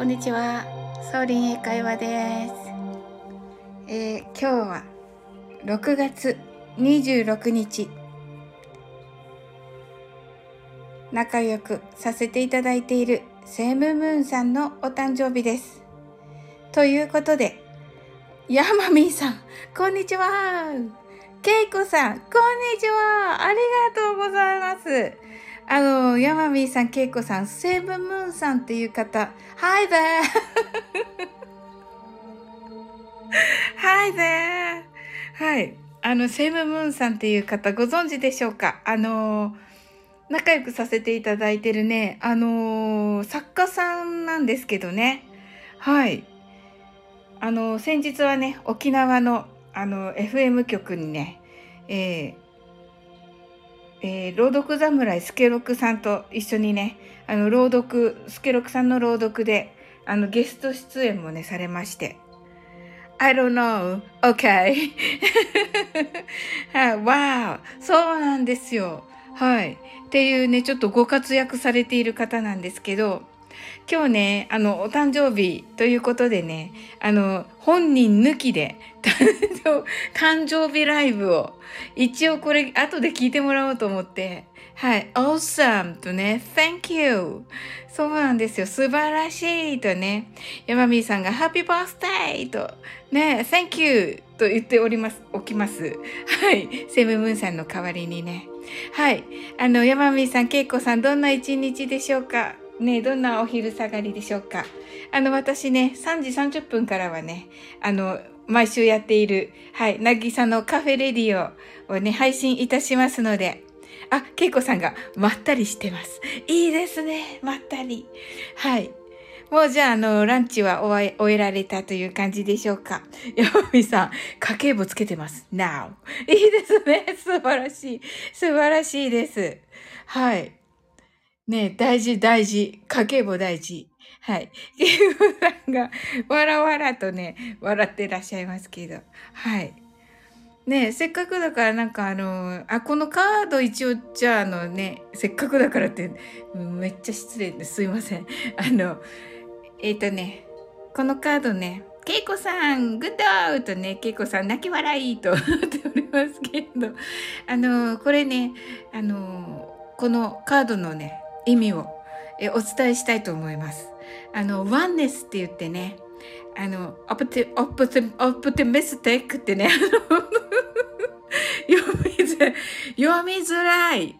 こんにちは、ソーリン英会話です。えー、今日は6月26日、仲良くさせていただいているセムムーンさんのお誕生日です。ということで、ヤマミーさん、こんにちは。ケイコさん、こんにちは。ありがとうございます。あの、ヤマミーさん、ケイコさん、セブンムーンさんっていう方、Hi there! Hi there! はい。あの、セブンムーンさんっていう方、ご存知でしょうか？あの、仲良くさせていただいてるね、あの作家さんなんですけどね。はい。あの、先日はね、沖縄の、あの、FM 局にね、えー、えー、朗読侍スケロクさんと一緒にね、あの、朗読、スケロクさんの朗読で、あの、ゲスト出演もね、されまして。I don't know. Okay. はい、wow. そうなんですよ。はい。っていうね、ちょっとご活躍されている方なんですけど、今日ね、あの、お誕生日ということでね、あの、本人抜きで 誕生日ライブを、一応これ後で聞いてもらおうと思って、はい、awesome とね、thank you そうなんですよ。素晴らしいとね、山美さんが happy birthday とね、thank you と言っております、おきます。はい、セブムーンさんの代わりにね。はい、あの、山美さん、けいこさん、どんな一日でしょうか？ねどんなお昼下がりでしょうか？あの、私ね、3時30分からはね、あの、毎週やっている、はい、なぎさのカフェレディオをね、配信いたしますので、あ、けいこさんがまったりしてます。いいですね。まったり。はい。もうじゃあ、あの、ランチは終え終えられたという感じでしょうか？山美さん、家計簿つけてます。Now. いいですね。素晴らしい。素晴らしいです。はい。ね大事、大事。家計簿大事。はい。ゲームさんが、わらわらとね、笑ってらっしゃいますけど。はい。ねせっかくだからなんかあの、あ、このカード一応、じゃああのね、せっかくだからって、めっちゃ失礼ですいません。あの、えっ、ー、とね、このカードね、けいこさん、グッドとね、けいこさん、泣き笑いとなっておりますけど、あの、これね、あの、このカードのね、意味をえお伝えしたいと思います。あの、ワンネスって言ってね、あの、オプティ、オプティ、オプティミステックってね、読みづらい、読みづらい。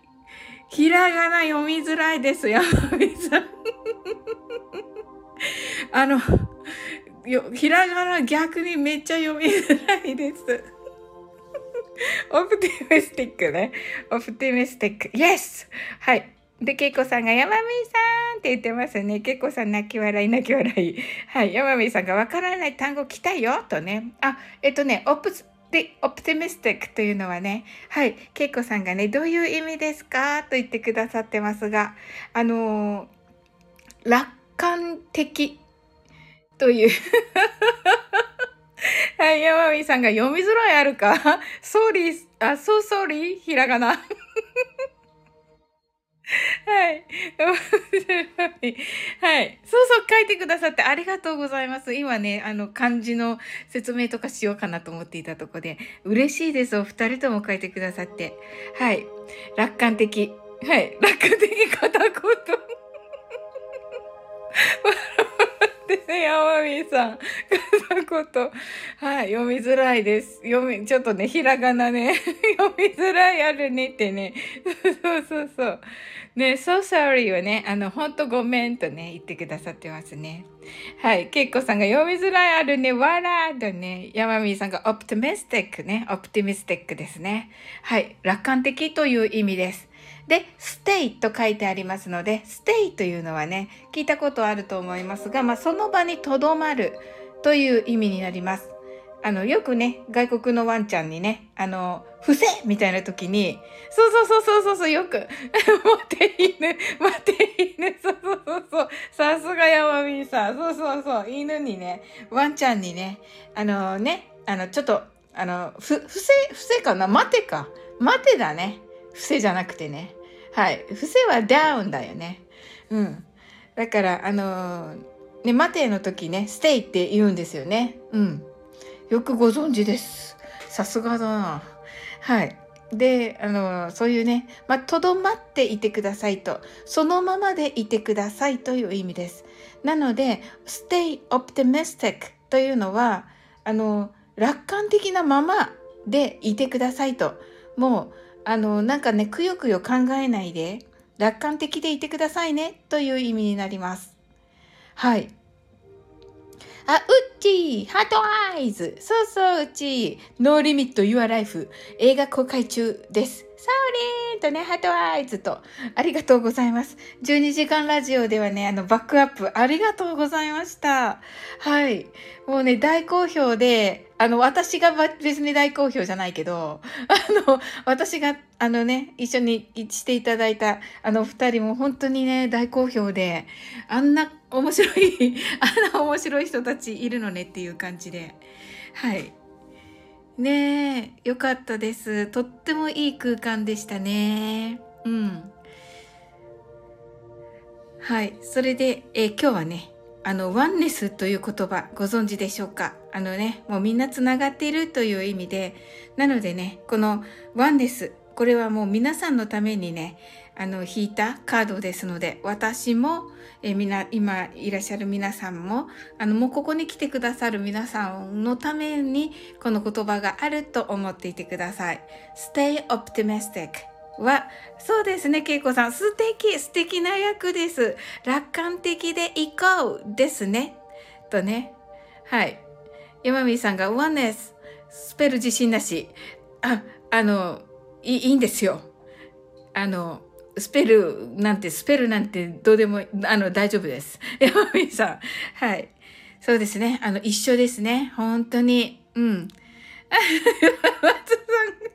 ひらがな読みづらいです、山美さん。あの、ひらがな逆にめっちゃ読みづらいです。オプティミスティックね。オプティミスティック。Yes! はい。で、けいこさんが、山美さんって言ってますね。けいこさん泣き笑い、泣き笑い。はい。山美さんが、わからない単語来たよとね。あ、えっとね、オプスで、オプティミスティックというのはね、はい、けいこさんがね、どういう意味ですかと言ってくださってますが、あのー、楽観的という はい、山美さんが読みづらいあるか？ソーリー、あ、そうソーリー？ひらがな はい。はい。そうそう、書いてくださってありがとうございます。今ね、あの、漢字の説明とかしようかなと思っていたとこで、嬉しいです。お二人とも書いてくださって。はい。楽観的。はい。楽観的片言。ですね、山美さん。片言。はい、読みづらいです。読み、ちょっとね、ひらがなね、読みづらいあるねってね。そうそうそう。ね、so sorry をね、あの、ほんとごめんとね、言ってくださってますね。はい。けいこさんが読みづらいあるね、わらーとね、山美さんが optimistic ね、optimistic ですね。はい。楽観的という意味です。で、stay と書いてありますので、stay というのはね、聞いたことあると思いますが、まあ、その場に留まるという意味になります。あの、よくね、外国のワンちゃんにね、あの、伏せみたいな時に、そうそうそうそうそうそう、よく、待て犬、待て犬、そうそうそうそう、さすが山美さん、そうそうそう、犬にね、ワンちゃんにね、あのね、あの、ちょっと、あの、ふ、伏せ、伏せかな待てか。待てだね。伏せじゃなくてね。はい。伏せはダウンだよね。うん。だから、あのね、待ての時ね、ステイって言うんですよね。うん。よくご存知です。さすがだな。はい。で、あの、そういうね、まあ、とどまっていてくださいと、そのままでいてくださいという意味です。なので、stay optimistic というのは、あの、楽観的なままでいてくださいと。もう、あの、なんかね、くよくよ考えないで、楽観的でいてくださいねという意味になります。はい。あ、うっちーハートアイズそうそう、うっちーノーリミットユアライフ映画公開中です。サオリーとね、ハートアイズと、ありがとうございます。12時間ラジオではね、あの、バックアップ、ありがとうございました。はい。もうね、大好評で、あの、私が別に大好評じゃないけど、あの、私が、あのね、一緒にしていただいた、あの、二人も本当にね、大好評で、あんな面白い、あんな面白い人たちいるのねっていう感じで、はい。ねえ、よかったです。とってもいい空間でしたね。うん。はい。それで、えー、今日はね、あの、ワンネスという言葉ご存知でしょうか？あのね、もうみんなつながっているという意味で、なのでね、このワンネス、これはもう皆さんのためにね、あの、引いたカードですので、私も、えみな、今いらっしゃる皆さんも、あの、もうここに来てくださる皆さんのために、この言葉があると思っていてください。stay optimistic は、そうですね、けいこさん。素敵、素敵な役です。楽観的でいこうですね。とね。はい。山美さんが、ワンネス、スペル自信なし。あ、あの、いいいんですよ。あの、スペルなんて、スペルなんてどうでも、あの、大丈夫です。山美さん。はい。そうですね。あの、一緒ですね。本当に。うん。松さ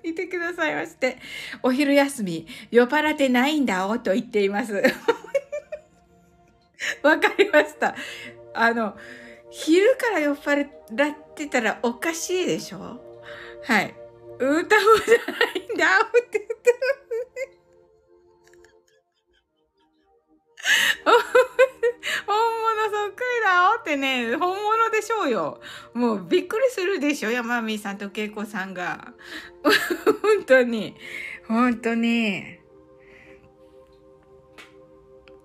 ん、いてくださいまして。お昼休み、酔っ払ってないんだおと言っています。わかりました。あの、昼から酔っ払ってたらおかしいでしょ？はい。歌もじゃないんだって言ってる。本物そっくりだよってね、本物でしょうよ。もうびっくりするでしょ、山美さんと恵子さんが。本当に。本当に。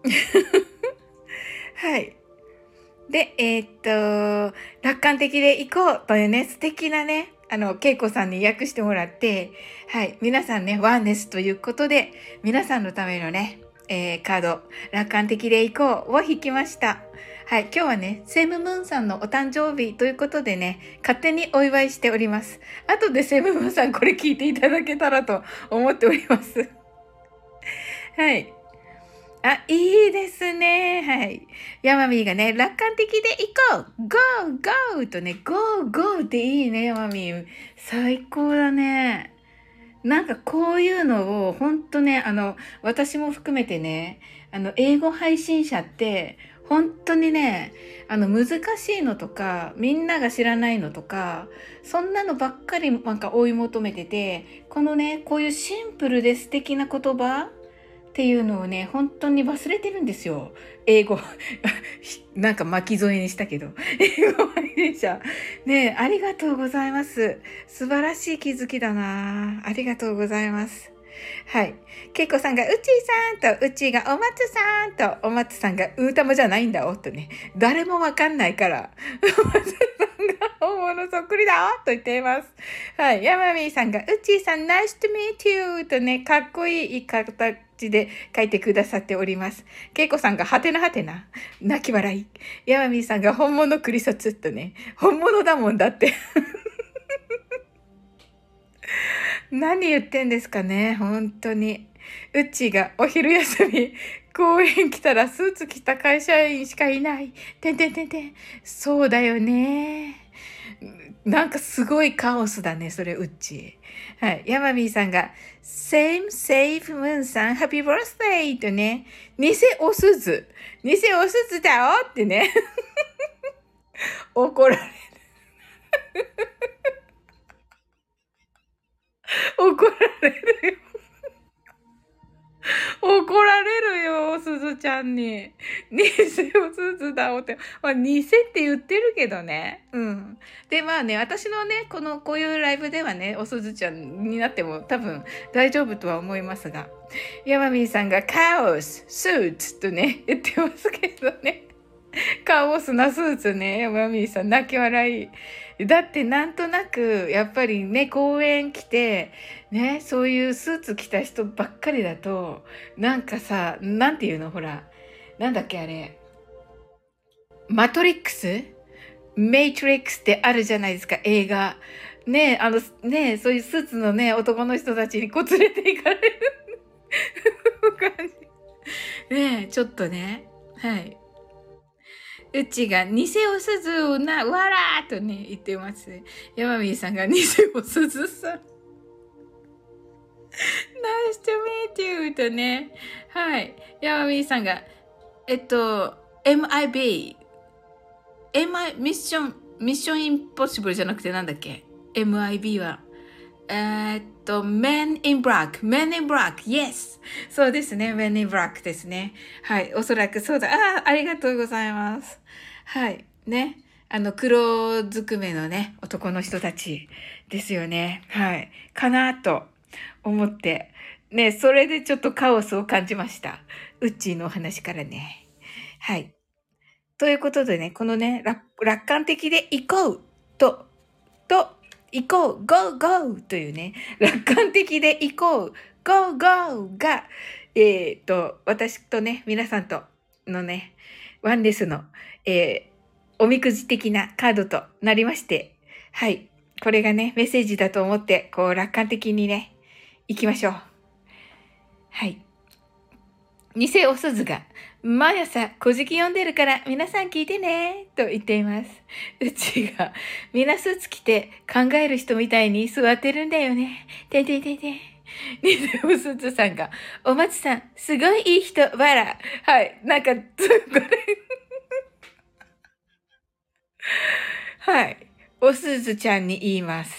はい。で、えー、っと、楽観的でいこうというね、素敵なね、あの、恵子さんに訳してもらって、はい、皆さんね、ワンネスということで、皆さんのためのね、えー、カード、楽観的でいこうを引きました。はい、今日はね、セムムーンさんのお誕生日ということでね、勝手にお祝いしております。後でセムムーンさんこれ聞いていただけたらと思っております。はい。あ、いいですね。はい。ヤマミーがね、楽観的でいこう !Go! Go! とね、Go! Go! っていいね、ヤマミー。最高だね。なんかこういうのを、ほんとね、あの、私も含めてね、あの、英語配信者って、本当にね、あの、難しいのとか、みんなが知らないのとか、そんなのばっかりなんか追い求めてて、このね、こういうシンプルで素敵な言葉っていうのをね、本当に忘れてるんですよ。英語。なんか巻き添えにしたけど。英語配信者。ねありがとうございます。素晴らしい気づきだなありがとうございます。はい。けいこさんが、うちーさんと、うちーがお松さんと、お松さんが、うーたまじゃないんだおとね。誰もわかんないから。お松さんが、本物そっくりだおと言っています。はい。ヤマミーさんが、うちーさん、ナイス to meet you とね、かっこいい言い方で書いてくださっております。けいこさんが、はてなはてな。泣き笑い。ヤマミーさんが、本物クリソツっとね。本物だもんだって。何言ってんですかね本当に。うちがお昼休み、公園来たらスーツ着た会社員しかいない。てんてんてんてん。そうだよね。なんかすごいカオスだね、それ、うっち。はい。ヤマミーさんが、same, safe, moon さん、happy birthday! とね、偽おすず。偽おすずだよってね。怒られる。怒られるよ。怒られるよ、すずちゃんに。偽おすずだおって。まあ、偽って言ってるけどね。うん。で、まあね、私のね、この、こういうライブではね、おすずちゃんになっても多分大丈夫とは思いますが。ヤマミーさんがカオス、スーツとね、言ってますけどね。カオスなスーツね、ヤマミーさん、泣き笑い。だってなんとなく、やっぱりね、公園来て、ね、そういうスーツ着た人ばっかりだと、なんかさ、なんていうの？ほら、なんだっけあれ？マトリックスメイトリックスってあるじゃないですか、映画。ねあの、ねそういうスーツのね、男の人たちにこう連れて行かれる感じ。ねちょっとね。はい。うちが、偽おすずをな、わらーとね、言ってます。山美さんが、偽おすずさん。nice to meet you とね。はい。ヤマミーさんが、えっと、MIB。MI、ミッション、ミッションインポッシブルじゃなくてなんだっけ ?MIB は。えー、っと、Men in Black。Men in Black。Yes! そうですね。Men in Black ですね。はい。おそらくそうだ。ああ、ありがとうございます。はい。ね。あの、黒ずくめのね、男の人たちですよね。はい。かなと思って、ね、それでちょっとカオスを感じました。ウッチーのお話からね。はい。ということでね、このね、楽観的で行こうと、と、行こう !go, go! というね、楽観的で行こう !go, go! が、えっ、と、私とね、皆さんとのね、ワンレスの、えー、おみくじ的なカードとなりまして、はい。これがね、メッセージだと思って、こう、楽観的にね、行きましょう。はい。偽おすずが、毎朝、古事記読んでるから皆さん聞いてね、と言っています。うちが、みんなスーツ着て考える人みたいに座ってるんだよね。てててて。偽おすずさんが、お松さん、すごいいい人、わら。はい。なんか、これはい。おすずちゃんに言います。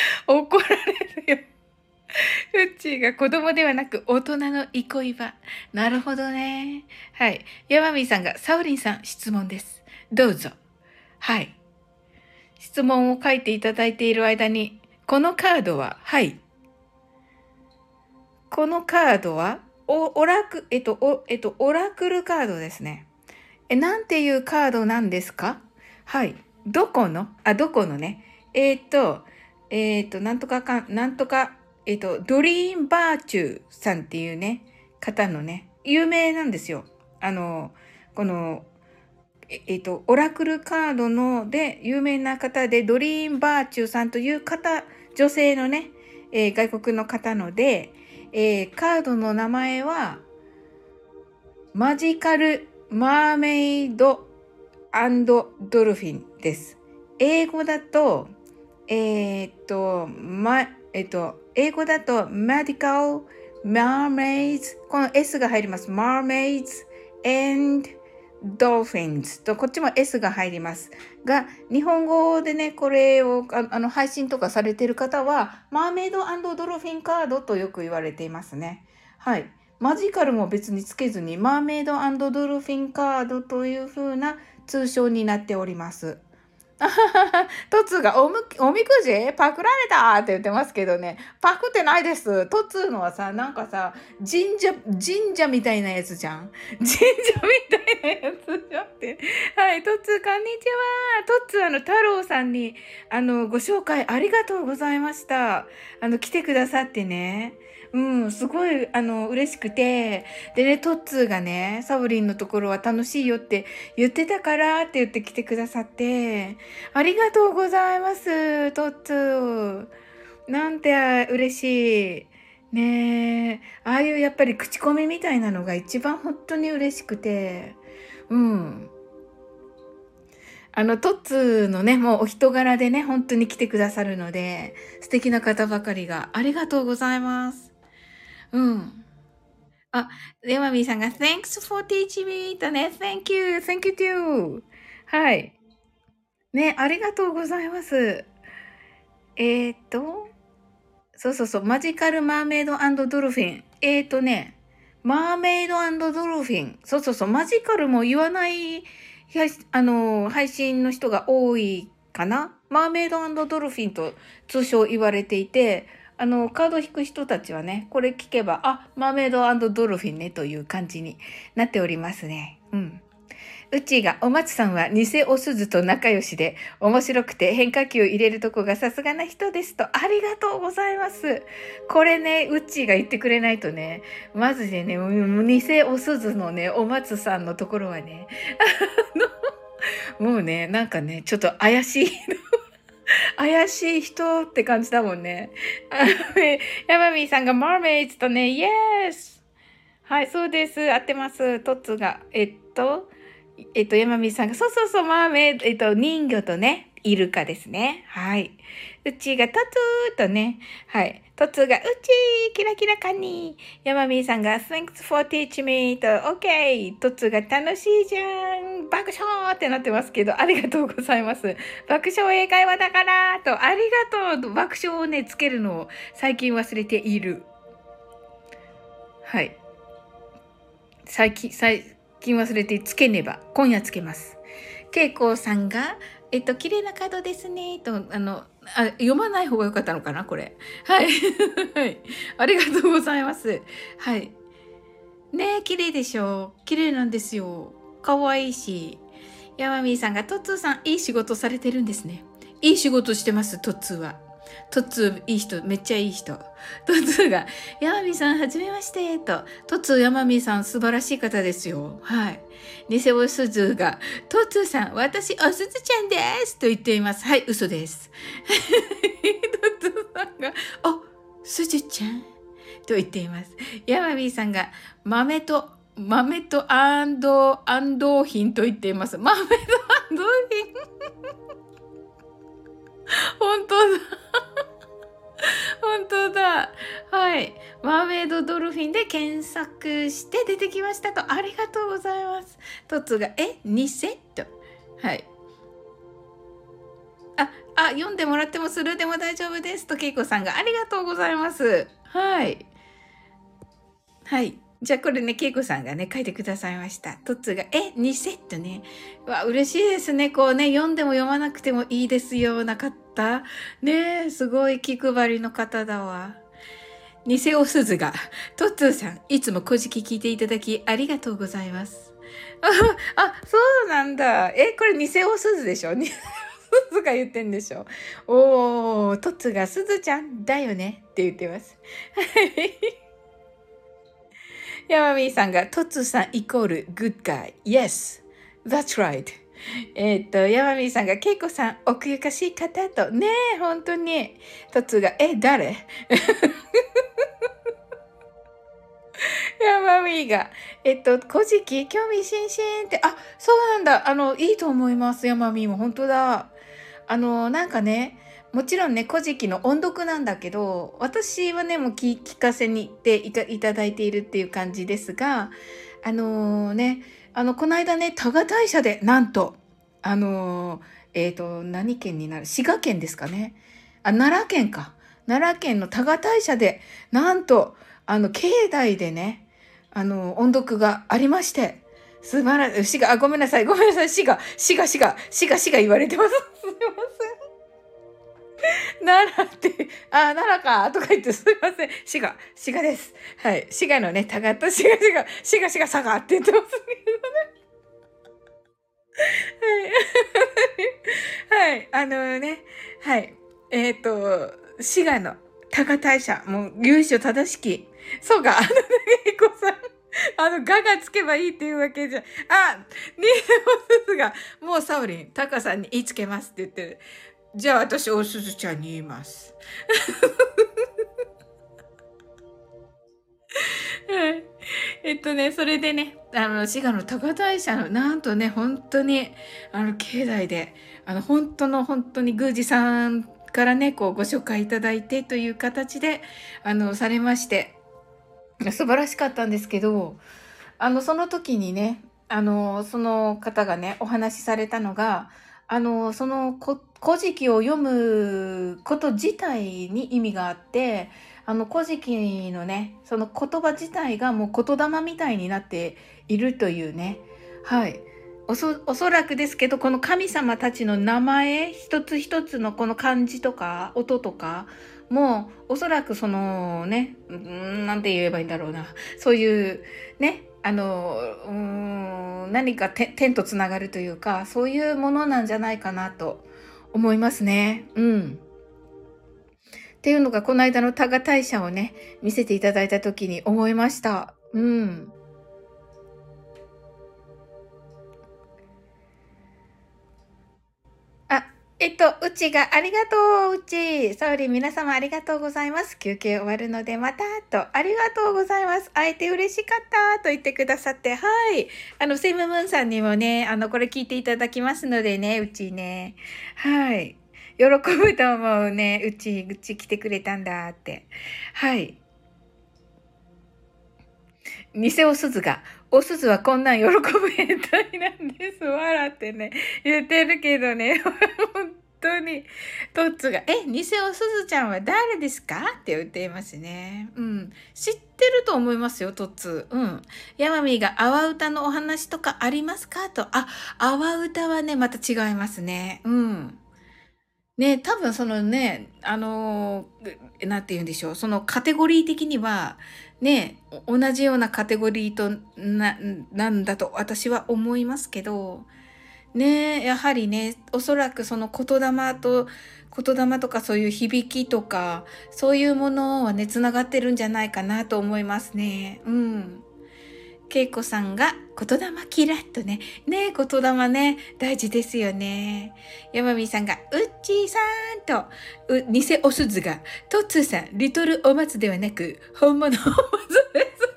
怒られるよ。うっちーが子供ではなく大人の憩い場。なるほどね。はい。ヤマミーさんが、サウリンさん質問です。どうぞ。はい。質問を書いていただいている間に、このカードは、はい。このカードは、おオラク、えっと、お、えっと、オラクルカードですね。え、なんていうカードなんですか？はい。どこの？あ、どこのね。えっ、と、えっ、ー、と、なんとかかん、なんとか、えっ、ー、と、ドリーンバーチューさんっていうね、方のね、有名なんですよ。あの、この、えっ、ー、と、オラクルカードので有名な方で、ドリーンバーチューさんという方、女性のね、えー、外国の方ので、えー、カードの名前は、マジカル・マーメイド・アンドドルフィンです。英語だと、えー、っと、ま、えっと、英語だと medical mermaids この S が入ります。mermaids and dolphins とこっちも S が入ります。が日本語でねこれをあの配信とかされてる方はマーメイドドルフィンカードとよく言われていますね。はい。マジカルも別につけずにマーメイドドルフィンカードという風な通称になっております。トツがおむ、おみくじ？パクられたって言ってますけどね。パクってないです。トツのはさ、なんかさ、神社、神社みたいなやつじゃん？神社みたいなやつじゃんって。はい、トツ、こんにちは。トツ、あの、太郎さんに、あの、ご紹介ありがとうございました。あの、来てくださってね。うん、すごい、あの、嬉しくて、でね、トッツーがね、サブリンのところは楽しいよって言ってたからって言って来てくださって、ありがとうございます、トッツー。なんて嬉しい。ねえ、ああいうやっぱり口コミみたいなのが一番本当に嬉しくて、うん。あの、トッツーのね、もうお人柄でね、本当に来てくださるので、素敵な方ばかりがありがとうございます。うん。あ、レマミーさんが Thanks for teaching me とね、Thank you, thank you too. はい。ね、ありがとうございます。えー、っと、そうそうそう、マジカルマーメイドドルフィン。えーとね、マーメイドドルフィン。そうそうそう、マジカルも言わない、あの、配信の人が多いかなマーメイドドルフィンと通称言われていて、あの、カード引く人たちはね、これ聞けば、あ、マーメイドドルフィンねという感じになっておりますね。うん。うちがお松さんは偽お鈴と仲良しで面白くて変化球入れるとこがさすがな人ですとありがとうございます。これね、うちが言ってくれないとね、まずでね、偽お鈴のね、お松さんのところはね、あの、もうね、なんかね、ちょっと怪しいの怪しい人って感じだもんね。ヤマミーさんがマーメイズとね、イエスはい、そうです。合ってます。トッツが。えっと、えっと、山美さんが、そうそうそう、マーメイド、えっと、人魚とね、イルカですね。はい。うちがトツーとね、はい。トツがうちー、キラキラカニー。山美さんが、Thanks for teach me と、OK。トツが楽しいじゃん。爆笑ってなってますけど、ありがとうございます。爆笑英会話だからと、ありがとう。爆笑をね、つけるのを最近忘れている。はい。最近、最、金忘れてつけねば。今夜つけます。恵子さんが、えっと、綺麗なカードですね。と、あの、あ読まない方が良かったのかなこれ。はい。はい。ありがとうございます。はい。ねえ、綺麗でしょ綺麗なんですよ。可愛いし。ヤマミーさんが、トッツーさん、いい仕事されてるんですね。いい仕事してます、トッツーは。トッツーいい人、めっちゃいい人。トッツーが、ヤマミさん、はじめまして、と。トッツー、ヤマミさん、素晴らしい方ですよ。はい。偽おすずが、トッツーさん、私、おすずちゃんです。と言っています。はい、嘘です。トッツーさんが、お、すずちゃん？と言っています。ヤマミさんが、豆と、豆とアンド、アンドーヒンと言っています。豆とアンドーヒン 本当だ。本当だ。はい。マーメイドドルフィンで検索して出てきましたと。ありがとうございます。トツが、え、2セット。はい。あ、あ、読んでもらってもスルーでも大丈夫です。と、けいこさんがありがとうございます。はい。はい。じゃあこれね、けいこさんがね、書いてくださいました。トッツーが、え、2セットね。わ、嬉しいですね。こうね、読んでも読まなくてもいいですよ、なかった。ねえ、すごい気配りの方だわ。偽おすずが、トッツーさん、いつも古事記聞いていただきありがとうございます。あ、そうなんだ。え、これ偽おすずでしょ？すずが言ってんでしょ？おー、トッツーがすずちゃんだよねって言ってます。はい。ヤマミーさんが、トツさんイコール、グッガイ。Yes, that's right. えっと、ヤマミーさんが、ケイコさん、奥ゆかしい方と、ねえ、本当に。トツが、え、誰？ヤマミーが、えっと、古事記、興味津々って、あ、そうなんだ。あの、いいと思います、ヤマミーも。本当だ。あの、なんかね、もちろんね、古事記の音読なんだけど、私はね、もう聞聞かせに行っていただいているっていう感じですが、あのー、ね、あの、この間ね、多賀大社で、なんと、あのー、えっ、ー、と、何県になる滋賀県ですかね。あ、奈良県か。奈良県の多賀大社で、なんと、あの、境内でね、あの、音読がありまして、素晴らしい。滋賀、あ、ごめんなさい、ごめんなさい、滋賀、滋賀、滋賀、滋賀、滋賀言われてます。すいません。奈良って、あ、奈良か、とか言ってすいません。滋賀、滋賀です。はい。滋賀のね、たがった滋賀、滋賀、滋賀、滋賀、佐賀って言ってますけどね。はい。はい。あのね、はい。えっ、ー、と、滋賀の多賀大社、もう、由緒正しき。そうか、あのね、えこさん。あの、ががつけばいいっていうわけじゃ、あ、ニーモスが、もうサウリン、タカさんに言いつけますって言ってる。じゃあ私、おすずちゃんに言います。はい。えっとね、それでね、あの、滋賀の高台社の、なんとね、本当に、あの、境内で、あの、本当の本当に宮司さんからね、こう、ご紹介いただいてという形で、あの、されまして、素晴らしかったんですけど、あの、その時にね、あの、その方がね、お話しされたのが、あの、その古事記を読むこと自体に意味があって、あの古事記のね、その言葉自体がもう言霊みたいになっているというね、はい。おそ、おそらくですけど、この神様たちの名前、一つ一つのこの漢字とか、音とか、もう、おそらくそのね、なんて言えばいいんだろうな。そういう、ね、あの、うん、何か点とつながるというか、そういうものなんじゃないかなと思いますね。うん。っていうのが、この間の多賀大社をね、見せていただいた時に思いました。うん。えっと、うちがありがとう、うち。サウリ皆様ありがとうございます。休憩終わるのでまた、と。ありがとうございます。会えて嬉しかった、と言ってくださって。はい。あの、セムムーンさんにもね、あの、これ聞いていただきますのでね、うちね。はい。喜ぶと思うね。うち、うち来てくれたんだって。はい。偽お鈴が、お鈴はこんなん喜ぶ変態なんです。笑ってね、言ってるけどね、本当に、トッツが、え、偽お鈴ちゃんは誰ですか？って言っていますね。うん。知ってると思いますよ、トッツ。うん。ヤマミーが、阿波歌のお話とかありますか？と、あ、阿波歌はね、また違いますね。うん。ね、多分そのね、あのー、なんて言うんでしょう、そのカテゴリー的には、ね、同じようなカテゴリーとな、なんだと私は思いますけど、ね、やはりね、おそらくその言霊と、言霊とかそういう響きとか、そういうものはね、つながってるんじゃないかなと思いますね。うん。けいこさんが言霊キラッとね。ね言霊ね、大事ですよね。山美さんが、うっちーさんと、う、偽おすずが、とつーさん、リトルお松ではなく、本物お松です。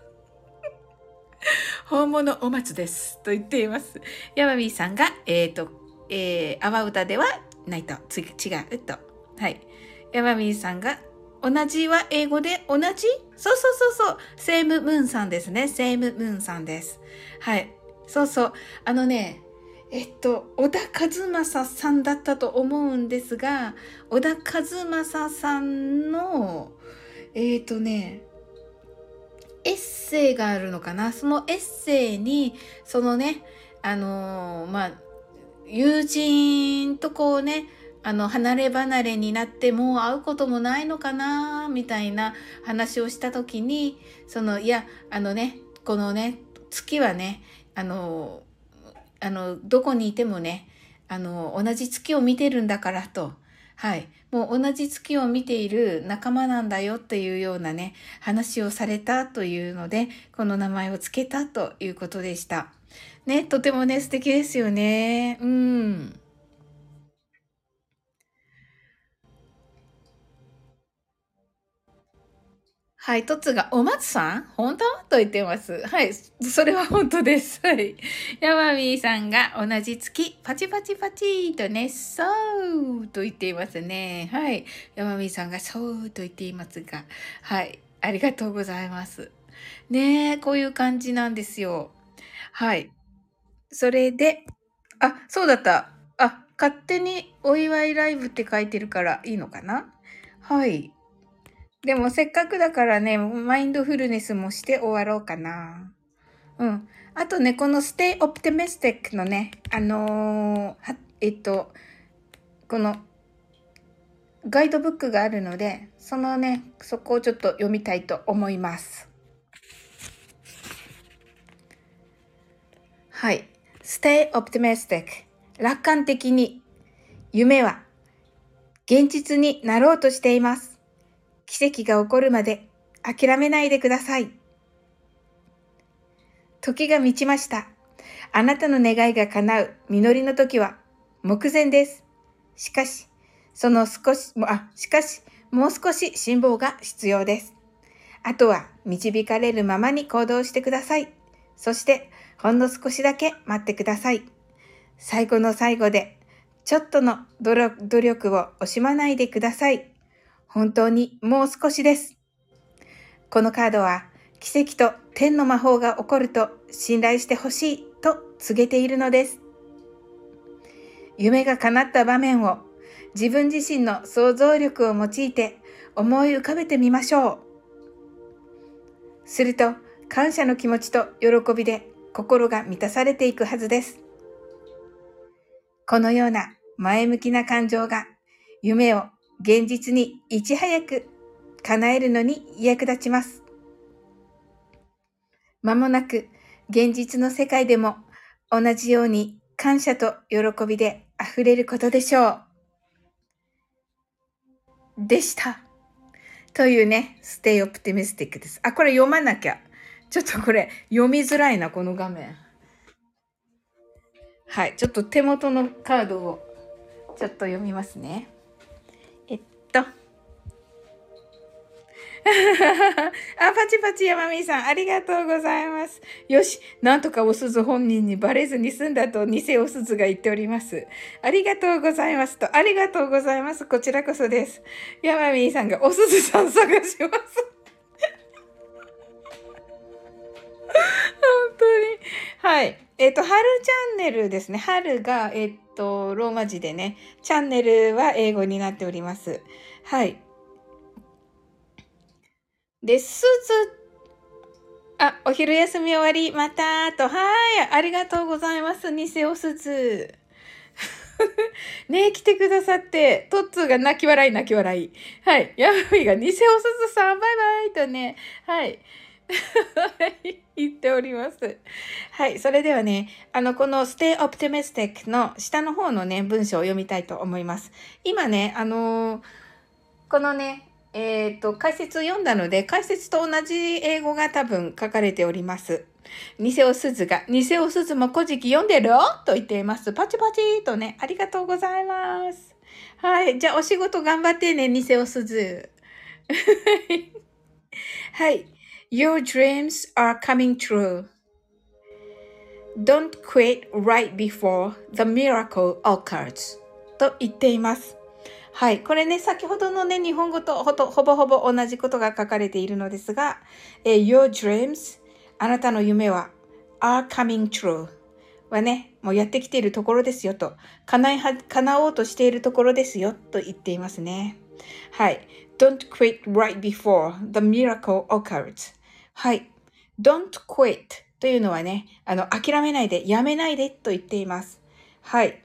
本物お松です。と言っています。山美さんが、えっ、ー、と、えー、阿波歌ではないと、違うと。はい。山美さんが、同じは英語で同じ？そうそうそうそう。セームムーンさんですね。セームムーンさんです。はい。そうそう。あのね、えっと、小田和正さんだったと思うんですが、小田和正さんの、えっ、とね、エッセイがあるのかな？そのエッセイに、そのね、あのー、まあ、友人とこうね、あの、離れ離れになってもう会うこともないのかなみたいな話をした時に、その、いや、あのね、このね、月はね、あの、あの、どこにいてもね、あの、同じ月を見てるんだからと、はい。もう同じ月を見ている仲間なんだよっていうようなね、話をされたというので、この名前を付けたということでした。ね、とてもね、素敵ですよね。うん。はい、トツが、お松さん？本当？と言ってます。はい、それは本当です。はい。ヤマミーさんが同じ月、パチパチパチとね、そうと言っていますね。はい。ヤマミーさんがそうと言っていますが、はい。ありがとうございます。ねえ、こういう感じなんですよ。はい。それで、あ、そうだった。あ、勝手にお祝いライブって書いてるからいいのかな？はい。でもせっかくだからね、マインドフルネスもして終わろうかな。うん。あとね、この Stay Optimistic のね、あのー、えっと、このガイドブックがあるので、そのね、そこをちょっと読みたいと思います。はい。Stay optimistic. 楽観的に。夢は現実になろうとしています。奇跡が起こるまで諦めないでください。時が満ちました。あなたの願いが叶う実りの時は目前です。しかし、その少し、あ、しかし、もう少し辛抱が必要です。あとは導かれるままに行動してください。そして、ほんの少しだけ待ってください。最後の最後で、ちょっとの努力を惜しまないでください。本当にもう少しです。このカードは奇跡と天の魔法が起こると信頼してほしいと告げているのです。夢が叶った場面を自分自身の想像力を用いて思い浮かべてみましょう。すると感謝の気持ちと喜びで心が満たされていくはずです。このような前向きな感情が夢を現実にいち早く叶えるのに役立ちます。まもなく現実の世界でも同じように感謝と喜びで溢れることでしょう。でした。というね、stay optimistic です。あ、これ読まなきゃ。ちょっとこれ読みづらいな、この画面。はい、ちょっと手元のカードをちょっと読みますね。あパチパチ山美さん、ありがとうございます。よし、なんとかおすず本人にバレずに済んだと偽おすずが言っております。ありがとうございますと、ありがとうございます。こちらこそです。山美さんがおすずさん探します。本当に。はい。えっ、ー、と、春チャンネルですね。春が、えっ、ー、と、ローマ字でね、チャンネルは英語になっております。はい。で、すず、あ、お昼休み終わり、またと、はい、ありがとうございます。偽おすず。ね来てくださって、トッツーが泣き笑い泣き笑い。はい。ヤフィが偽おすずさん、バイバイとね、はい。言っております。はい。それではね、あの、この Stay Optimistic の下の方のね、文章を読みたいと思います。今ね、あのー、このね、えっ、ー、と、解説読んだので、解説と同じ英語が多分書かれております。偽おすずが、偽おすずも古事記読んでると言っています。パチパチとね、ありがとうございます。はい。じゃあ、お仕事頑張ってね、偽おすず。はい。Your dreams are coming true. Don't quit right before the miracle occurs. と言っています。はい。これね、先ほどのね、日本語とほとほぼほぼ同じことが書かれているのですが、え Your dreams, あなたの夢は are coming true はね、もうやってきているところですよと、叶いは、叶おうとしているところですよと言っていますね。はい。Don't quit right before the miracle occurs. はい。don't quit というのはね、あの、諦めないで、やめないでと言っています。はい。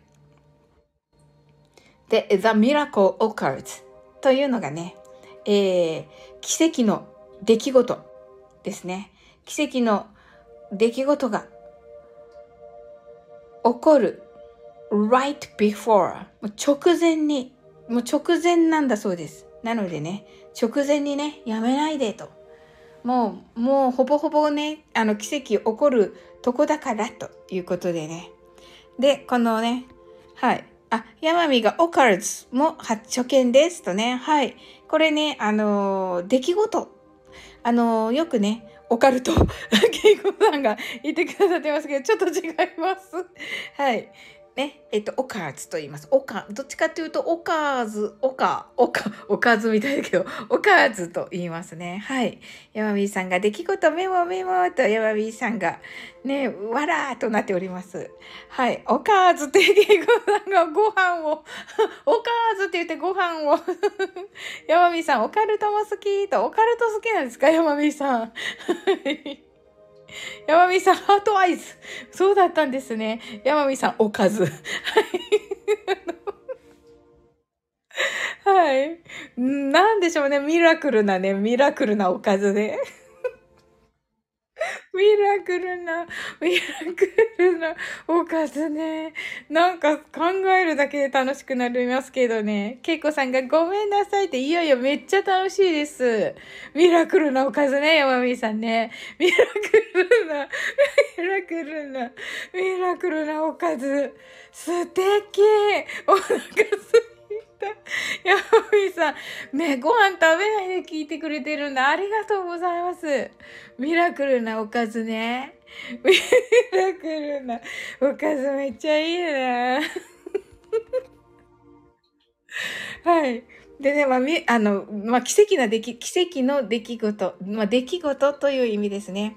で、the miracle occurs というのがね、えー、奇跡の出来事ですね。奇跡の出来事が起こる right before 直前に、もう直前なんだそうです。なのでね、直前にね、やめないでと。もう、もうほぼほぼね、あの奇跡起こるとこだからということでね。で、このね、はい。あ、ヤマミがオカルズも初見ですとね。はい。これね、あのー、出来事。あのー、よくね、オカルト、ケイコさんが言ってくださってますけど、ちょっと違います。はい。ね、えっと、おかずと言います。おか、どっちかというと、おかず、おか、おか、おかずみたいだけど、おかずと言いますね。はい。山美さんが出来事メモメモと山美さんが、ね、わらーとなっております。はい。おかずって言って、さんがご飯を、おかずって言ってご飯を、山美さん、オカルトも好きと、オカルト好きなんですか山美さん。山美さん、ハートアイズ。そうだったんですね。山美さん、おかず。はい。はい。なんでしょうね。ミラクルなね、ミラクルなおかずで。ミラクルな、ミラクルなおかずね。なんか考えるだけで楽しくなりますけどね。ケイコさんがごめんなさいって、いよいよめっちゃ楽しいです。ミラクルなおかずね、山美さんね。ミラクルな、ミラクルな、ミラクルなおかず。素敵お腹すいた。ヤミさん、ね、ご飯食べないで聞いてくれてるんだ。ありがとうございます。ミラクルなおかずね。ミラクルなおかずめっちゃいいな。はい。でね、まあ、あの、まあ、奇跡な出来、奇跡の出来事、まあ、出来事という意味ですね。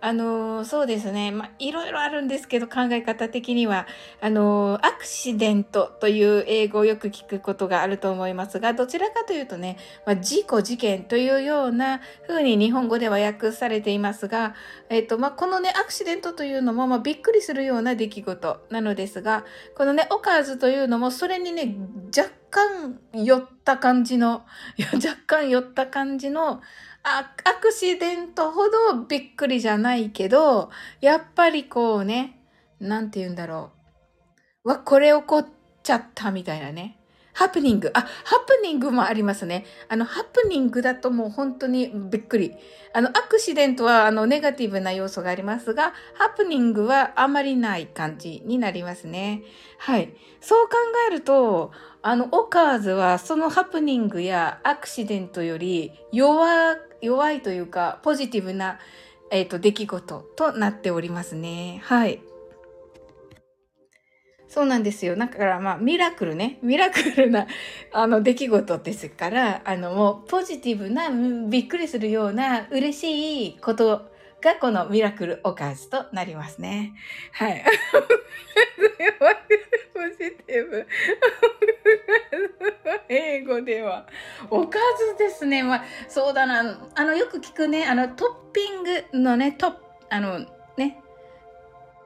あの、そうですね。まあ、いろいろあるんですけど、考え方的には、あの、アクシデントという英語をよく聞くことがあると思いますが、どちらかというとね、まあ、事故、事件というような風に日本語では訳されていますが、えっ、と、まあ、このね、アクシデントというのも、まあ、びっくりするような出来事なのですが、このね、オカーズというのも、それにね、若干寄った感じの、若干寄った感じの、アクシデントほどびっくりじゃないけど、やっぱりこうね、なんて言うんだろう。わ、これ起こっちゃったみたいなね。ハプニング。あ、ハプニングもありますね。あの、ハプニングだともう本当にびっくり。あの、アクシデントはあの、ネガティブな要素がありますが、ハプニングはあまりない感じになりますね。はい。そう考えると、あの、オカーズはそのハプニングやアクシデントより弱弱いというか、ポジティブな、えっ、ー、と、出来事となっておりますね。はい。そうなんですよ。だからまあ、ミラクルね。ミラクルな、あの、出来事ですから、あの、もう、ポジティブな、びっくりするような、嬉しいことが、このミラクルおかずとなりますね。はい。ポジティブ。英語では。おかずですね。まあ、そうだな。あの、よく聞くね、あの、トッピングのね、トッ、あの、ね。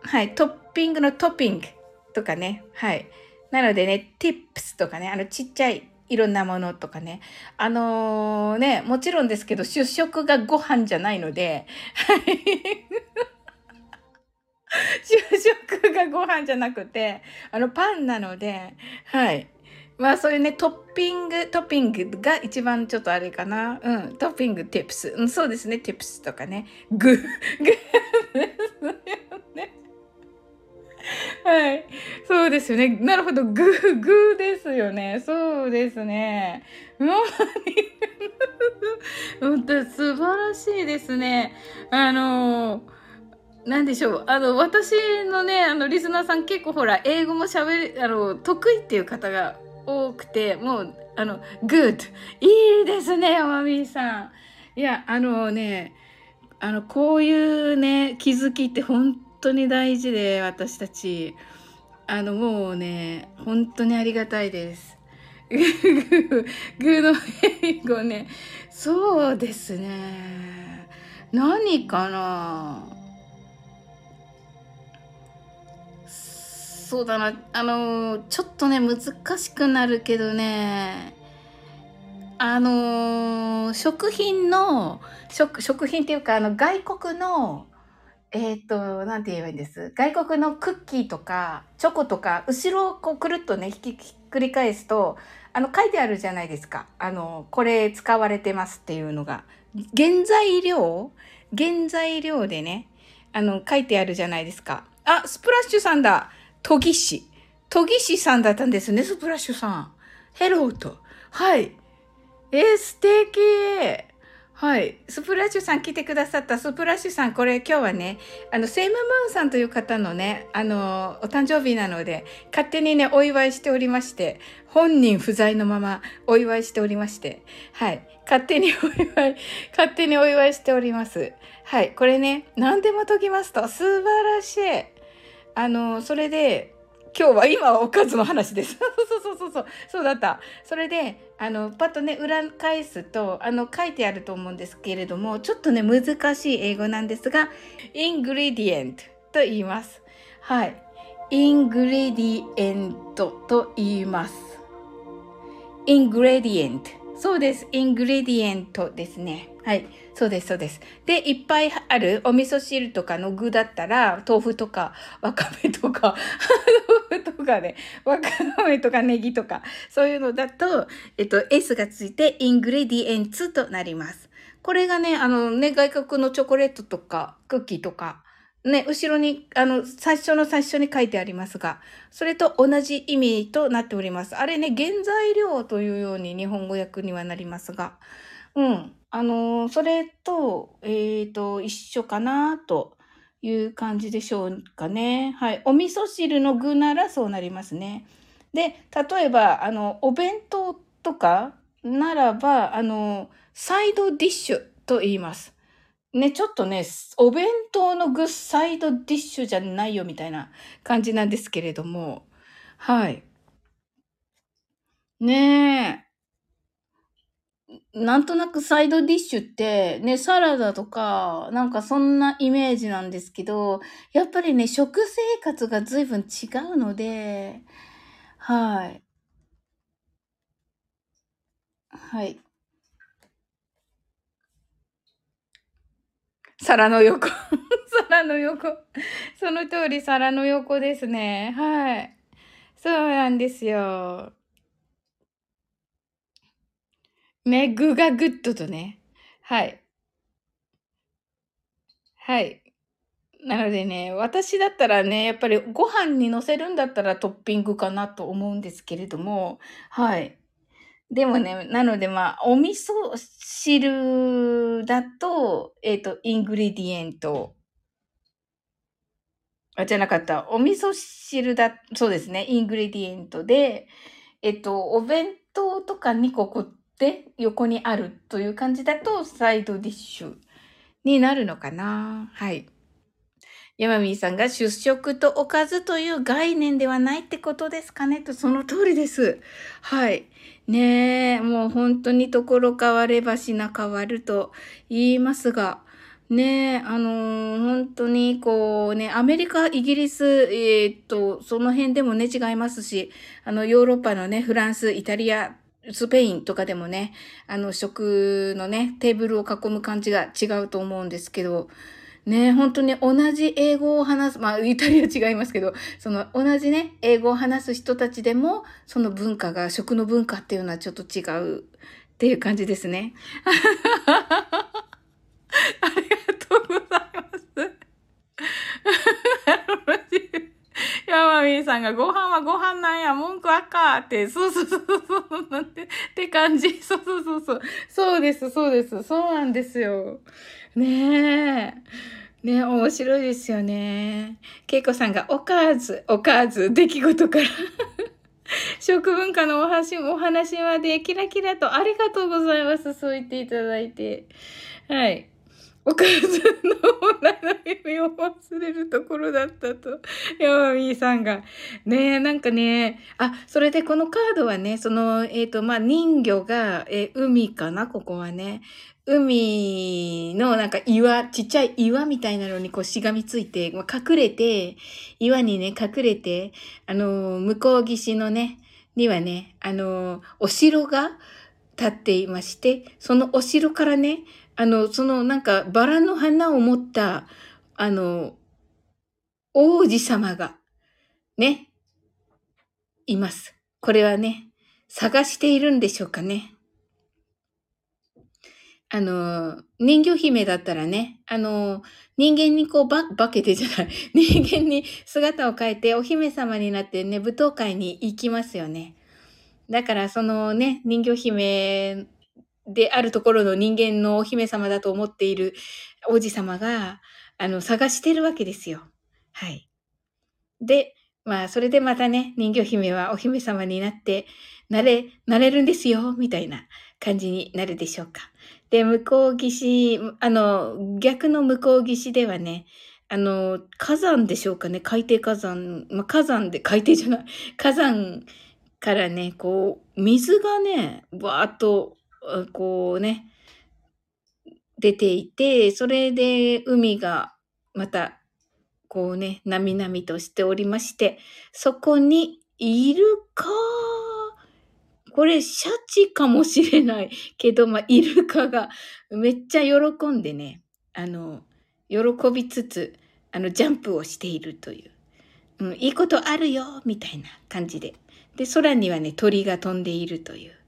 はい、トッピングのトッピングとかね。はい。なのでね、tips とかね、あの、ちっちゃいいろんなものとかね。あのー、ね、もちろんですけど、主食がご飯じゃないので、はい。主食がご飯じゃなくて、あの、パンなので、はい。まあそういうね、トッピング、トッピングが一番ちょっとあれかな。うん、トッピング、ティップス。うん、そうですね、ティップスとかね。グー、グですよね。はい。そうですよね。なるほど。グー、グーですよね。そうですね。本当素晴らしいですね。あのなんでしょう。あの、私のね、あの、リスナーさん結構ほら、英語も喋る、あの、得意っていう方が多くて、もう、あの、good。いいですね、おまみさん。いや、あのね、あの、こういうね、気づきって本当に大事で、私たち。あの、もうね、本当にありがたいです。グーの英語ね。そうですね。何かなそうだな。あのちょっとね、難しくなるけどね。あの食品の、食、食品っていうか、あの、外国の、えっ、と、なんて言えばいいんです？外国のクッキーとか、チョコとか、後ろをこうくるっとね、ひっくり返すと、あの、書いてあるじゃないですか。あの、これ使われてますっていうのが。原材料？原材料でね、あの、書いてあるじゃないですか。あ、スプラッシュさんだ。研ぎ師。研ぎ師さんだったんですね、スプラッシュさん。ヘローと。はい。えー、素敵。はい。スプラッシュさん来てくださったスプラッシュさん、これ今日はね、あの、セイムムーンさんという方のね、あの、お誕生日なので、勝手にね、お祝いしておりまして、本人不在のままお祝いしておりまして、はい。勝手にお祝い、勝手にお祝いしております。はい。これね、何でも解きますと、素晴らしい。あの、それで、今日は今はおかずの話です。そうそうそうそう。そうだった。それで、あの、パッとね、裏返すと、あの、書いてあると思うんですけれども、ちょっとね、難しい英語なんですが、 ingredient と言います。はい。 ingredient と言います。 ingredient。そうです。 ingredient ですね。はい。そうです、そうです。で、いっぱいあるお味噌汁とかの具だったら、豆腐とか、わかめとか、豆腐とかね、わかめとかネギとか、そういうのだと、えっと、S がついて、イングレディエンツとなります。これがね、あのね、外国のチョコレートとか、クッキーとか、ね、後ろに、あの、最初の最初に書いてありますが、それと同じ意味となっております。あれね、原材料というように日本語訳にはなりますが、うん。あの、それと、えっと、一緒かなという感じでしょうかね。はい。お味噌汁の具ならそうなりますね。で、例えば、あの、お弁当とかならば、あの、サイドディッシュと言います。ね、ちょっとね、お弁当のグッサイドディッシュじゃないよみたいな感じなんですけれども、はい。ねえ。なんとなくサイドディッシュってね、サラダとか、なんかそんなイメージなんですけど、やっぱりね、食生活が随分違うので、はい。はい。皿の横。皿の横。その通り皿の横ですね。はい。そうなんですよ。ね、具がグッドとね。はい。はい。なのでね、私だったらね、やっぱりご飯に乗せるんだったらトッピングかなと思うんですけれども、はい。でもね、なのでまあ、お味噌汁だと、えっ、と、 ingredient。あ、じゃなかった。お味噌汁だ、そうですね。 ingredient で、えっと、お弁当とかにここって横にあるという感じだと、 side dish になるのかな。はい。ヤマミーさんが主食とおかずという概念ではないってことですかねと、その通りです。はい。ねえ、もう本当にところ変われば品変わると言いますが、ねえ、あのー、本当にこうね、アメリカ、イギリス、えー、っと、その辺でもね、違いますし、あの、ヨーロッパのね、フランス、イタリア、スペインとかでもね、あの、食のね、テーブルを囲む感じが違うと思うんですけど、ね、本当に同じ英語を話す、まあ、イタリア違いますけど、その同じね、英語を話す人たちでも、その文化が、食の文化っていうのはちょっと違うっていう感じですね。ありがとうございます。ヤマミーさんがご飯はご飯なんや、文句あかって、そうそうそうそう、なんて、って感じ。そうそうそうそう。そうです、そうです。そうなんですよ。ねえ。ね面白いですよね。けいこさんが、おかず、おかず、出来事から 食文化のお話お話までキラキラとありがとうございます。そう言っていただいて。はい。お母さんの本来の意味を忘れるところだったと、ヤマミーさんが。ねえ、なんかね、あ、それでこのカードはね、その、えっ、ー、と、まあ、人魚が、えー、海かな、ここはね。海のなんか岩、ちっちゃい岩みたいなのにこうしがみついて、まあ、隠れて、岩にね、隠れて、あの、向こう岸のね、にはね、あの、お城が立っていまして、そのお城からね、あの、そのなんかバラの花を持った、あの、王子様が、ね、います。これはね、探しているんでしょうかね。あの、人魚姫だったらね、あの、人間にこうば、化けてじゃない、人間に姿を変えてお姫様になってね、舞踏会に行きますよね。だからそのね、人魚姫であるところの人間のお姫様だと思っている王子様が、あの、探してるわけですよ。はい。で、まあ、それでまたね、人魚姫はお姫様になって、なれ、なれるんですよ、みたいな感じになるでしょうか。で、向こう岸、あの、逆の向こう岸ではね、あの、火山でしょうかね、海底火山、まあ、火山で、海底じゃない、火山からね、こう、水がね、わーっとこうね、出ていて、それで海がまた、こうね、なみなみとしておりまして、そこにイルカ、これシャチかもしれない けど、まあ、イルカがめっちゃ喜んでね、あの、喜びつつ、あの、ジャンプをしているという。うん、いいことあるよ、みたいな感じで。で、空にはね、鳥が飛んでいるという。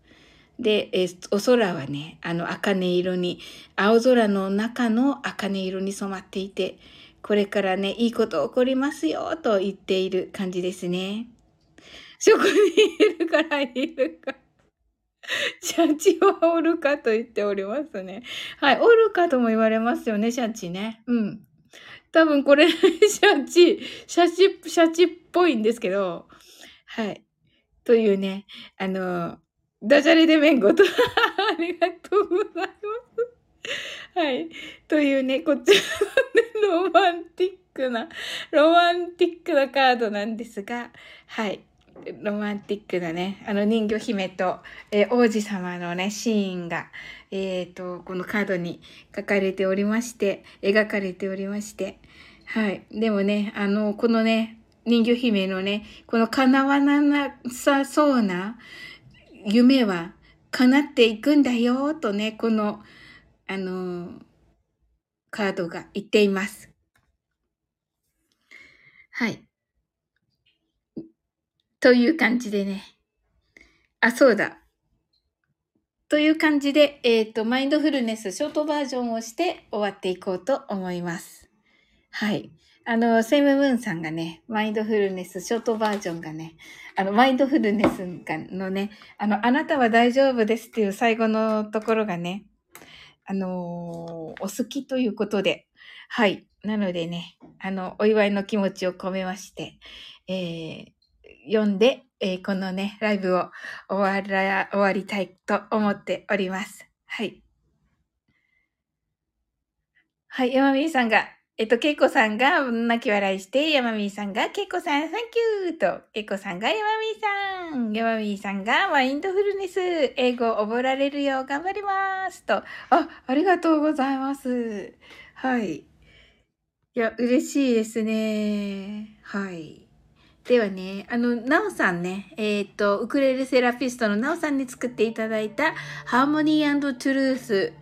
で、えお空はね、あの茜色に、青空の中の茜色に染まっていて、これからね、いいこと起こりますよ、と言っている感じですね。そこにいるからいるか。シャチはおるかと言っておりますね。はい。おるかとも言われますよね、シャチね。うん。多分これ、シャチ、シャチ、シャチっぽいんですけど、はい。というね、あの、ダジャレでめんごと。ありがとうございます。はい。というね、こちらのね、ロマンティックな、ロマンティックなカードなんですが、はい。ロマンティックなね、あの人魚姫と、えー、王子様のね、シーンが、えっ、ー、と、このカードに書かれておりまして、描かれておりまして、はい。でもね、あの、このね、人魚姫のね、この叶わなさそうな夢は叶っていくんだよ、とね、この、あの、カードが言っています。はい。という感じでね。あ、そうだ。という感じで、えっ、ー、と、マインドフルネスショートバージョンをして終わっていこうと思います。はい。あの、セムムーンさんがね、マインドフルネスショートバージョンがね、あの、マインドフルネスのね、あの、あなたは大丈夫ですっていう最後のところがね、あのー、お好きということで、はい。なのでね、あの、お祝いの気持ちを込めまして、えー、読んで、えー、このね、ライブを終わら、終わりたいと思っております。はい。はい、山美さんが、えっと、けいこさんが泣き笑いして、山美さんが、けいこさん、サンキューと、けいこさんが、山美さん、山美さんが、マインドフルネス、英語を覚えられるよう頑張りますと、あ、ありがとうございます。はい。いや、嬉しいですね。はい。ではね、あの、なおさんね、えっ、と、ウクレレセラピストのなおさんに作っていただいた、ハーモニートゥルース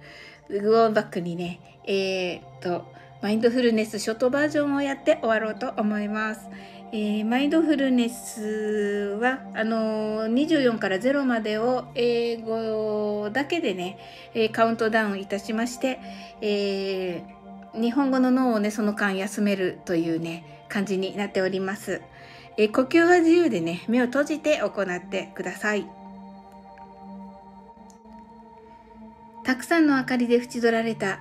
をバックにね、えっ、と、マインドフルネスショートバージョンをやって終わろうと思います。えー、マインドフルネスは、あのー、24から0までを英語だけでね、えー、カウントダウンいたしまして、えー、日本語の脳をね、その間休めるというね、感じになっております。え呼吸は自由でね、目を閉じて行ってください。たくさんの明かりで縁取られた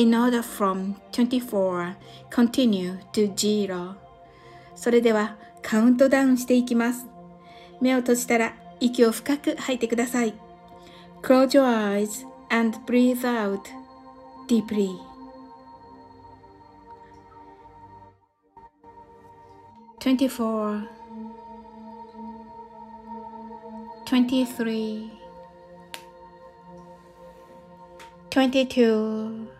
in order from 24 continue to 0それではカウントダウンしていきます。目を閉じたら息を深く吐いてください。Close your eyes and breathe out deeply. 24 23 22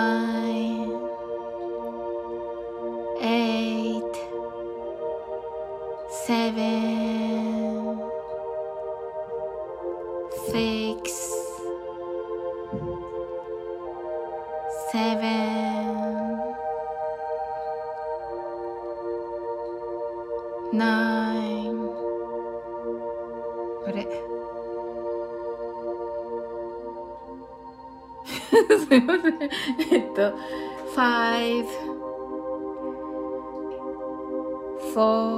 えっと、five, four,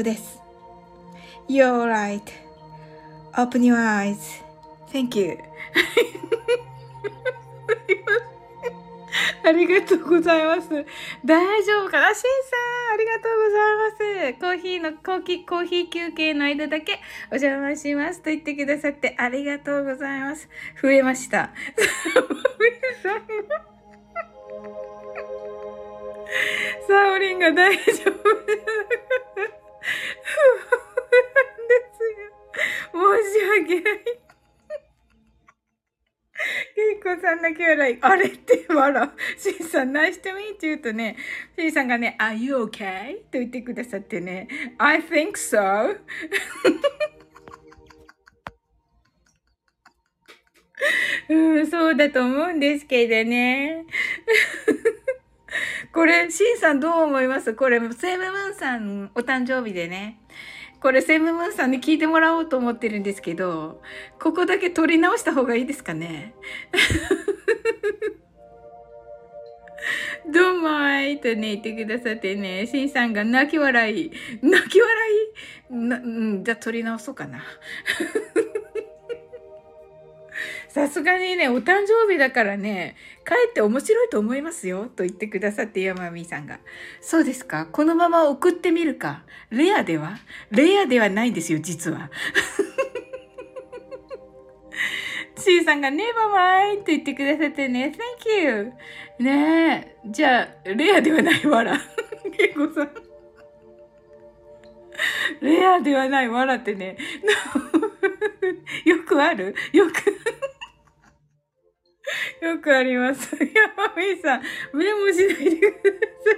夫です。You're right.Open your eyes.Thank you. ありがとうございます。大丈夫かな？シンさん、ありがとうございます。コーヒーの、コーヒー、コーヒー休憩の間だけお邪魔しますと言ってくださってありがとうございます。増えました。サオリンが大丈夫です。申し訳ない。ケイコさんだけ笑い、あれって笑う。シンさん、ナイスとミーって言うとね、シンさんがね、Are you okay? と言ってくださってね、I think so. うん、そうだと思うんですけどね。これ、シンさんどう思います？これ、セイムムーンさんお誕生日でね。これ、セムムーンさんに聞いてもらおうと思ってるんですけど、ここだけ取り直した方がいいですかね？どうもあいとね、言ってくださってね、しんさんが泣き笑い。泣き笑い？な、うん、じゃあ取り直そうかな。さすがにね、お誕生日だからね、かえって面白いと思いますよ、と言ってくださって、山美さんが。そうですかこのまま送ってみるか。レアでは？レアではないんですよ、実は。C さんがネバマイと言ってくださってね、Thank you! ねえ。じゃあ、レアではないわら。ケイコさん。レアではないわらってね。よくある？よく よくあります。山美さん、メモしないでくださ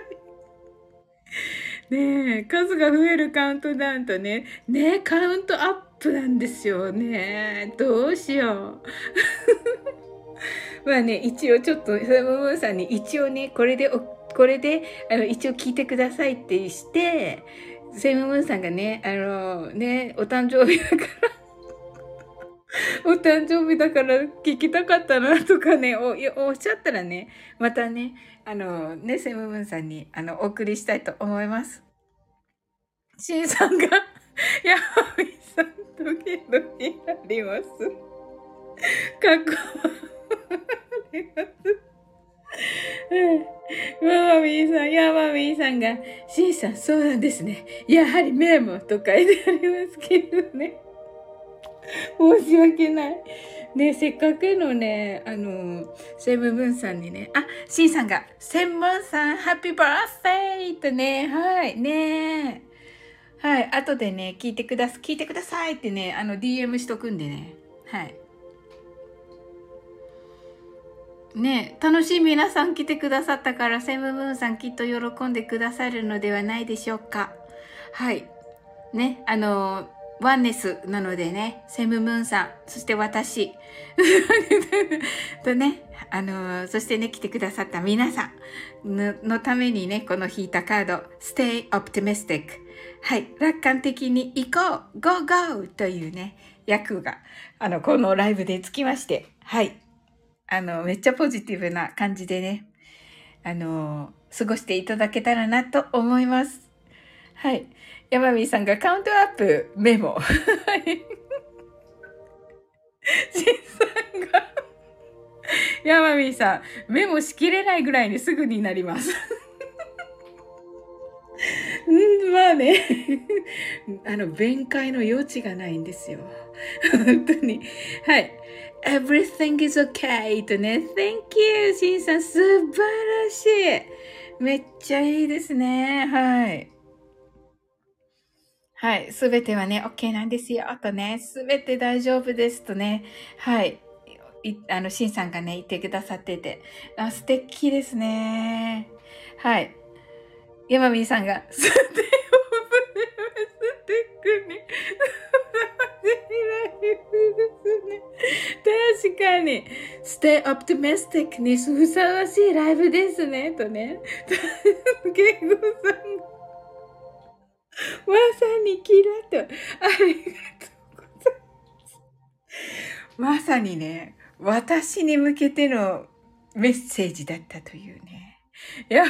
い。ねえ、数が増えるカウントダウンとね、ねえ、カウントアップなんですよね。どうしよう。まあね、一応ちょっと、サムムーンさんに一応ね、これで、これで、あの、一応聞いてくださいってして、セムムーンさんがね、あの、ね、お誕生日だから お誕生日だから聞きたかったなとかね、おおっしゃったらね、またね、あの、ね、セムムンさんに、あの、お送りしたいと思います。シンさんが、ヤハミさん、ドキドキあります。かっこあります。ママミーさん、ヤマミーさんが、シンさん、そうなんですね。やはりメモと書いてありますけどね。申し訳ない。ねせっかくのね、あの、セブブンさんにね、あ、シンさんが、セブンブンさん、ハッピーバースデーとね、はい、ねはい、後でね、聞いてくださ、聞いてくださいってね、あの、DM しとくんでね、はい。ね楽しい皆さん来てくださったから、セムブンさんきっと喜んでくださるのではないでしょうか。はい。ね、あのワンネスなのでね、セムムーンさん、そして私、とね、あのー、そしてね、来てくださった皆さんののためにね、この引いたカード、Stay Optimistic。はい、楽観的に行こう !Go Go! というね、役が、あの、このライブでつきまして、はい。あの、めっちゃポジティブな感じでね、あのー、過ごしていただけたらなと思います。はい。山美さんがカウントアップメモ。はい。しんさんが、山美さん、メモしきれないぐらいにすぐになります。んまあね。あの、弁解の余地がないんですよ。本当に。はい。everything is okay とね。thank you! しんさん、素晴らしい。めっちゃいいですね。はい。はい。すべてはね、OK なんですよ。とね、すべて大丈夫ですとね。はい。いあの、シンさんがね、言ってくださってて。あ、素敵ですね。はい。ヤマミーさんが、ステオブネステックに、確かに、 stay optimistic にふさわしいライブですね、とね。ゲゴさんが まさにキラと。ありがとうございます。まさにね、私に向けてのメッセージだったというね。山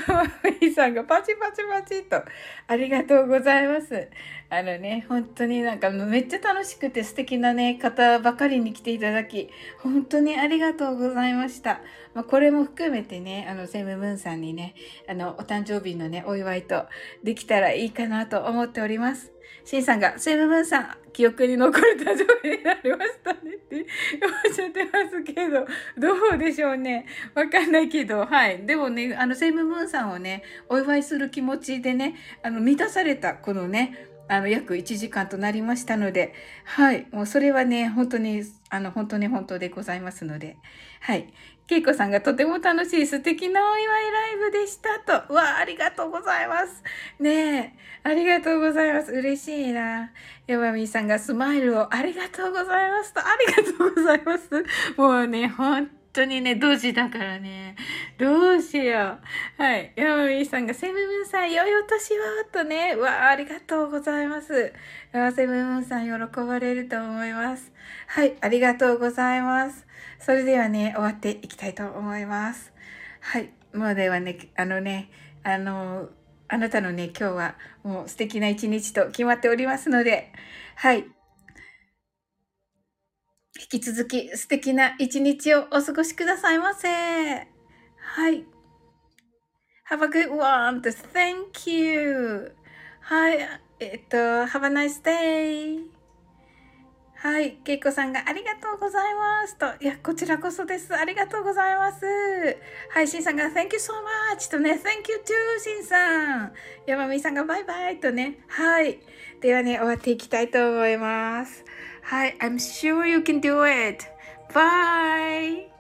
井さんがパチパチパチと、ありがとうございます。あのね、本当になんかめっちゃ楽しくて素敵なね、方ばかりに来ていただき、本当にありがとうございました。まあ、これも含めてね、あの、セムムーンさんにね、あの、お誕生日のね、お祝いとできたらいいかなと思っております。シンさんが、セムムーンさん、記憶に残る誕生日になりましたねっておっしゃってますけど、どうでしょうね。わかんないけど、はい。でもね、あの、セムムーンさんをね、お祝いする気持ちでね、あの、満たされた、このね、あの、約1時間となりましたので、はい。もうそれはね、本当に、あの、本当に本当でございますので、はい。けいこさんがとても楽しい素敵なお祝いライブでしたと。わあ、ありがとうございます。ねえ、ありがとうございます。嬉しいな。やばみさんがスマイルをありがとうございますと。ありがとうございます。もうね、本当当にね、同時だからね。どうしよう。はい。ヤマミーさんが、セムムーンさん、良いお年をとね。わあ、ありがとうございます。セムムーンさん、喜ばれると思います。はい。ありがとうございます。それではね、終わっていきたいと思います。はい。もうではね、あのね、あの、あなたのね、今日はもう素敵な一日と決まっておりますので、はい。引き続き素敵な一日をお過ごしくださいませ。はい。Have a good one. Thank you. はい。えっと、Have a nice day. はい。けいこさんがありがとうございますと。いや、こちらこそです。ありがとうございます。はい。しんさんが Thank you so much とね。Thank you too, しんさん。山美さんがバイバイとね。はい。ではね、終わっていきたいと思います。はい。I'm sure you can do it. Bye!